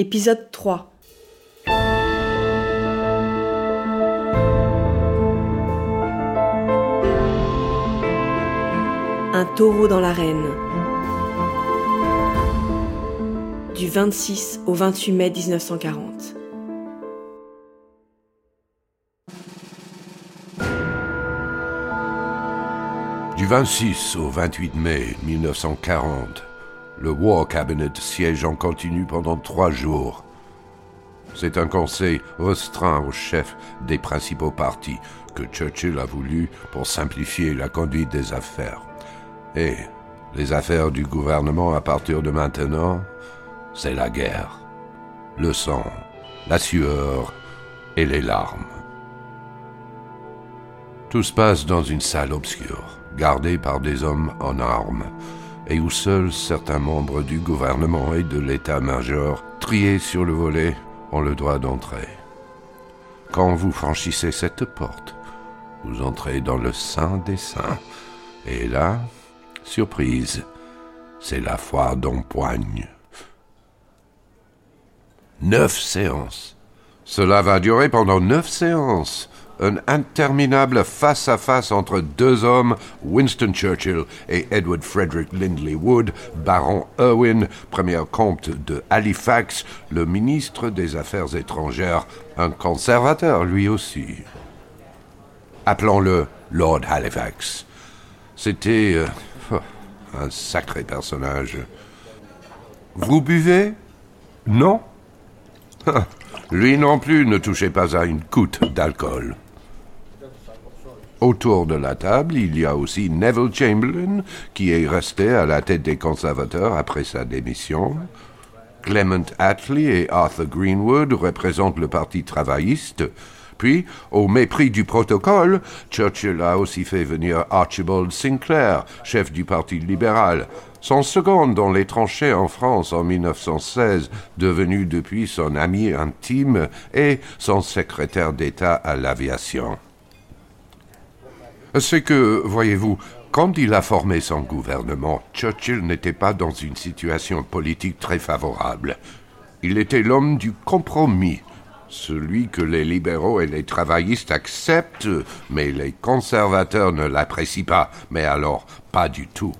Épisode 3 Un taureau dans l'arène. Du 26 au 28 mai 1940. Du 26 au 28 mai 1940, le War Cabinet siège en continu pendant trois jours. C'est un conseil restreint aux chefs des principaux partis que Churchill a voulu pour simplifier la conduite des affaires. Et les affaires du gouvernement à partir de maintenant, c'est la guerre, le sang, la sueur et les larmes. Tout se passe dans une salle obscure, gardée par des hommes en armes, et où seuls certains membres du gouvernement et de l'état-major, triés sur le volet, ont le droit d'entrer. Quand vous franchissez cette porte, vous entrez dans le sein des saints, et là, surprise, c'est la foire d'empoigne. Neuf séances. Cela va durer pendant neuf séances un interminable face-à-face entre deux hommes, Winston Churchill et Edward Frederick Lindley Wood, baron Irwin, premier comte de Halifax, le ministre des Affaires étrangères, un conservateur lui aussi. Appelons-le Lord Halifax. C'était euh, un sacré personnage. Vous buvez? Non Lui non plus ne touchait pas à une goutte d'alcool. Autour de la table, il y a aussi Neville Chamberlain, qui est resté à la tête des conservateurs après sa démission. Clement Attlee et Arthur Greenwood représentent le Parti travailliste. Puis, au mépris du protocole, Churchill a aussi fait venir Archibald Sinclair, chef du Parti libéral, son second dans les tranchées en France en 1916, devenu depuis son ami intime et son secrétaire d'État à l'aviation. C'est que, voyez-vous, quand il a formé son gouvernement, Churchill n'était pas dans une situation politique très favorable. Il était l'homme du compromis, celui que les libéraux et les travaillistes acceptent, mais les conservateurs ne l'apprécient pas, mais alors pas du tout.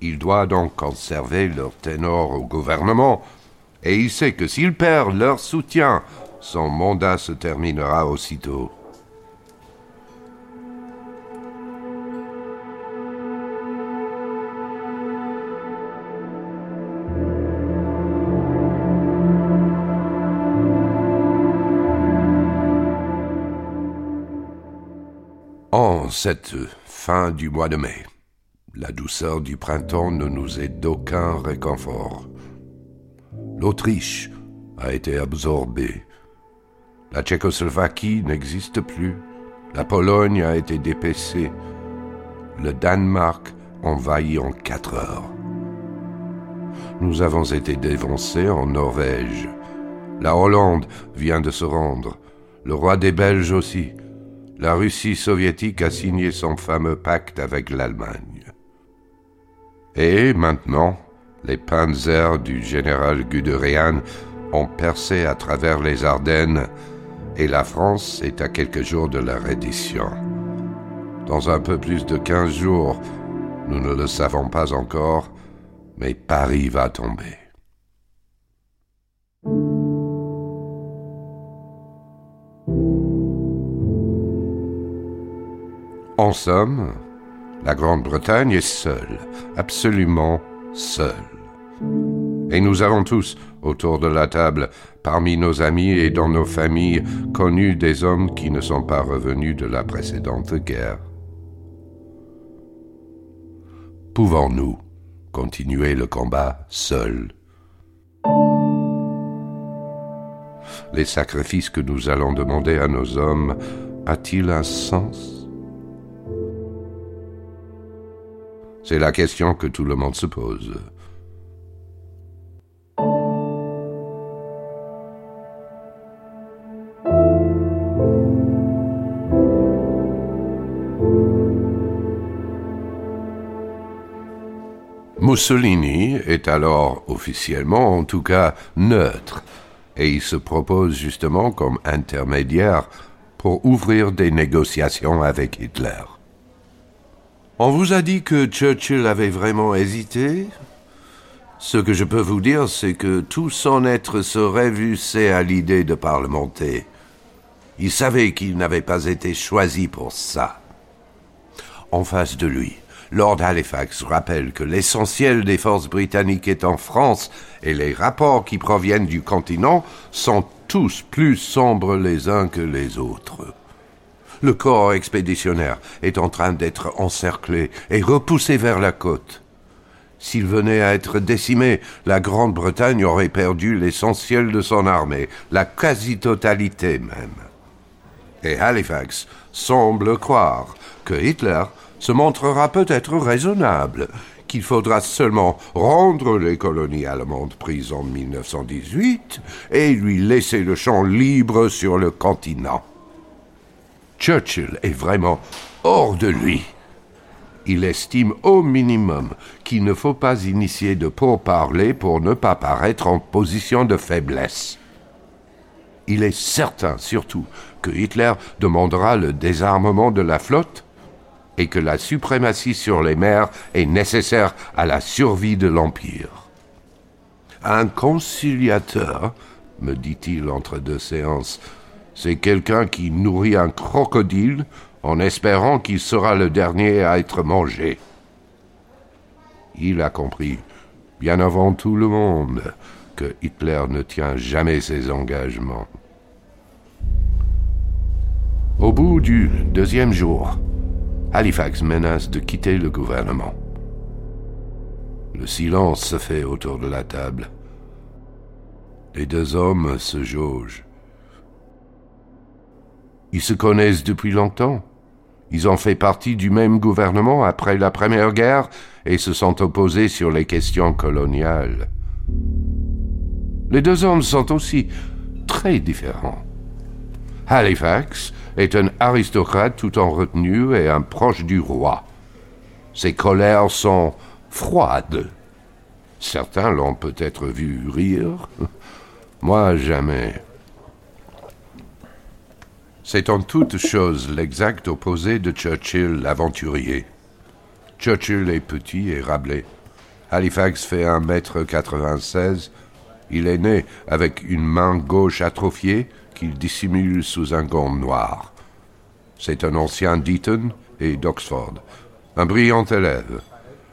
Il doit donc conserver leur ténor au gouvernement, et il sait que s'il perd leur soutien, son mandat se terminera aussitôt. En cette fin du mois de mai, la douceur du printemps ne nous est d'aucun réconfort. L'Autriche a été absorbée. La Tchécoslovaquie n'existe plus. La Pologne a été dépaissée. Le Danemark envahi en quatre heures. Nous avons été dévancés en Norvège. La Hollande vient de se rendre. Le roi des Belges aussi la Russie soviétique a signé son fameux pacte avec l'Allemagne. Et maintenant, les panzers du général Guderian ont percé à travers les Ardennes et la France est à quelques jours de la reddition. Dans un peu plus de quinze jours, nous ne le savons pas encore, mais Paris va tomber. En somme, la Grande-Bretagne est seule, absolument seule. Et nous avons tous, autour de la table, parmi nos amis et dans nos familles, connu des hommes qui ne sont pas revenus de la précédente guerre. Pouvons-nous continuer le combat seuls? Les sacrifices que nous allons demander à nos hommes a-t-il un sens? C'est la question que tout le monde se pose. Mussolini est alors officiellement, en tout cas, neutre, et il se propose justement comme intermédiaire pour ouvrir des négociations avec Hitler. On vous a dit que Churchill avait vraiment hésité Ce que je peux vous dire, c'est que tout son être se révulsait à l'idée de parlementer. Il savait qu'il n'avait pas été choisi pour ça. En face de lui, Lord Halifax rappelle que l'essentiel des forces britanniques est en France et les rapports qui proviennent du continent sont tous plus sombres les uns que les autres. Le corps expéditionnaire est en train d'être encerclé et repoussé vers la côte. S'il venait à être décimé, la Grande-Bretagne aurait perdu l'essentiel de son armée, la quasi-totalité même. Et Halifax semble croire que Hitler se montrera peut-être raisonnable, qu'il faudra seulement rendre les colonies allemandes prises en 1918 et lui laisser le champ libre sur le continent. Churchill est vraiment hors de lui. Il estime au minimum qu'il ne faut pas initier de pourparlers pour ne pas paraître en position de faiblesse. Il est certain surtout que Hitler demandera le désarmement de la flotte et que la suprématie sur les mers est nécessaire à la survie de l'Empire. Un conciliateur, me dit-il entre deux séances, c'est quelqu'un qui nourrit un crocodile en espérant qu'il sera le dernier à être mangé. Il a compris, bien avant tout le monde, que Hitler ne tient jamais ses engagements. Au bout du deuxième jour, Halifax menace de quitter le gouvernement. Le silence se fait autour de la table. Les deux hommes se jaugent. Ils se connaissent depuis longtemps. Ils ont fait partie du même gouvernement après la Première Guerre et se sont opposés sur les questions coloniales. Les deux hommes sont aussi très différents. Halifax est un aristocrate tout en retenue et un proche du roi. Ses colères sont froides. Certains l'ont peut-être vu rire. Moi, jamais. C'est en toute chose l'exact opposé de Churchill l'aventurier. Churchill est petit et rablé. Halifax fait un mètre quatre-vingt-seize. Il est né avec une main gauche atrophiée qu'il dissimule sous un gant noir. C'est un ancien d'Eton et d'Oxford, un brillant élève,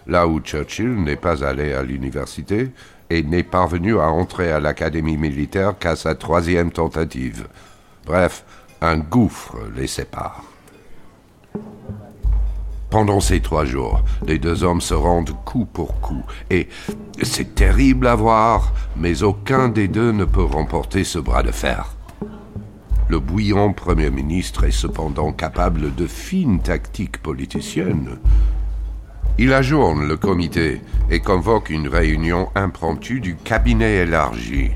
là où Churchill n'est pas allé à l'université et n'est parvenu à entrer à l'académie militaire qu'à sa troisième tentative. Bref, un gouffre les sépare. Pendant ces trois jours, les deux hommes se rendent coup pour coup, et c'est terrible à voir, mais aucun des deux ne peut remporter ce bras de fer. Le bouillant Premier ministre est cependant capable de fines tactiques politiciennes. Il ajourne le comité et convoque une réunion impromptue du cabinet élargi.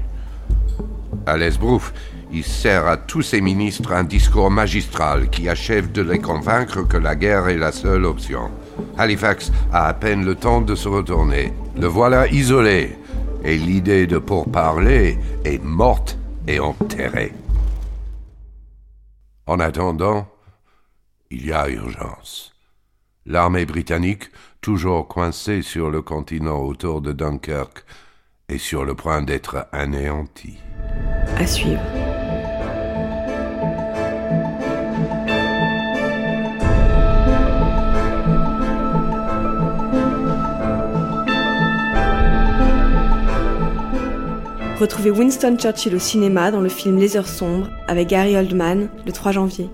À l'Esbrouf, il sert à tous ses ministres un discours magistral qui achève de les convaincre que la guerre est la seule option. Halifax a à peine le temps de se retourner. Le voilà isolé, et l'idée de pourparler est morte et enterrée. En attendant, il y a urgence. L'armée britannique, toujours coincée sur le continent autour de Dunkerque, est sur le point d'être anéantie. À suivre. Retrouvez Winston Churchill au cinéma dans le film Les Heures sombres avec Gary Oldman le 3 janvier.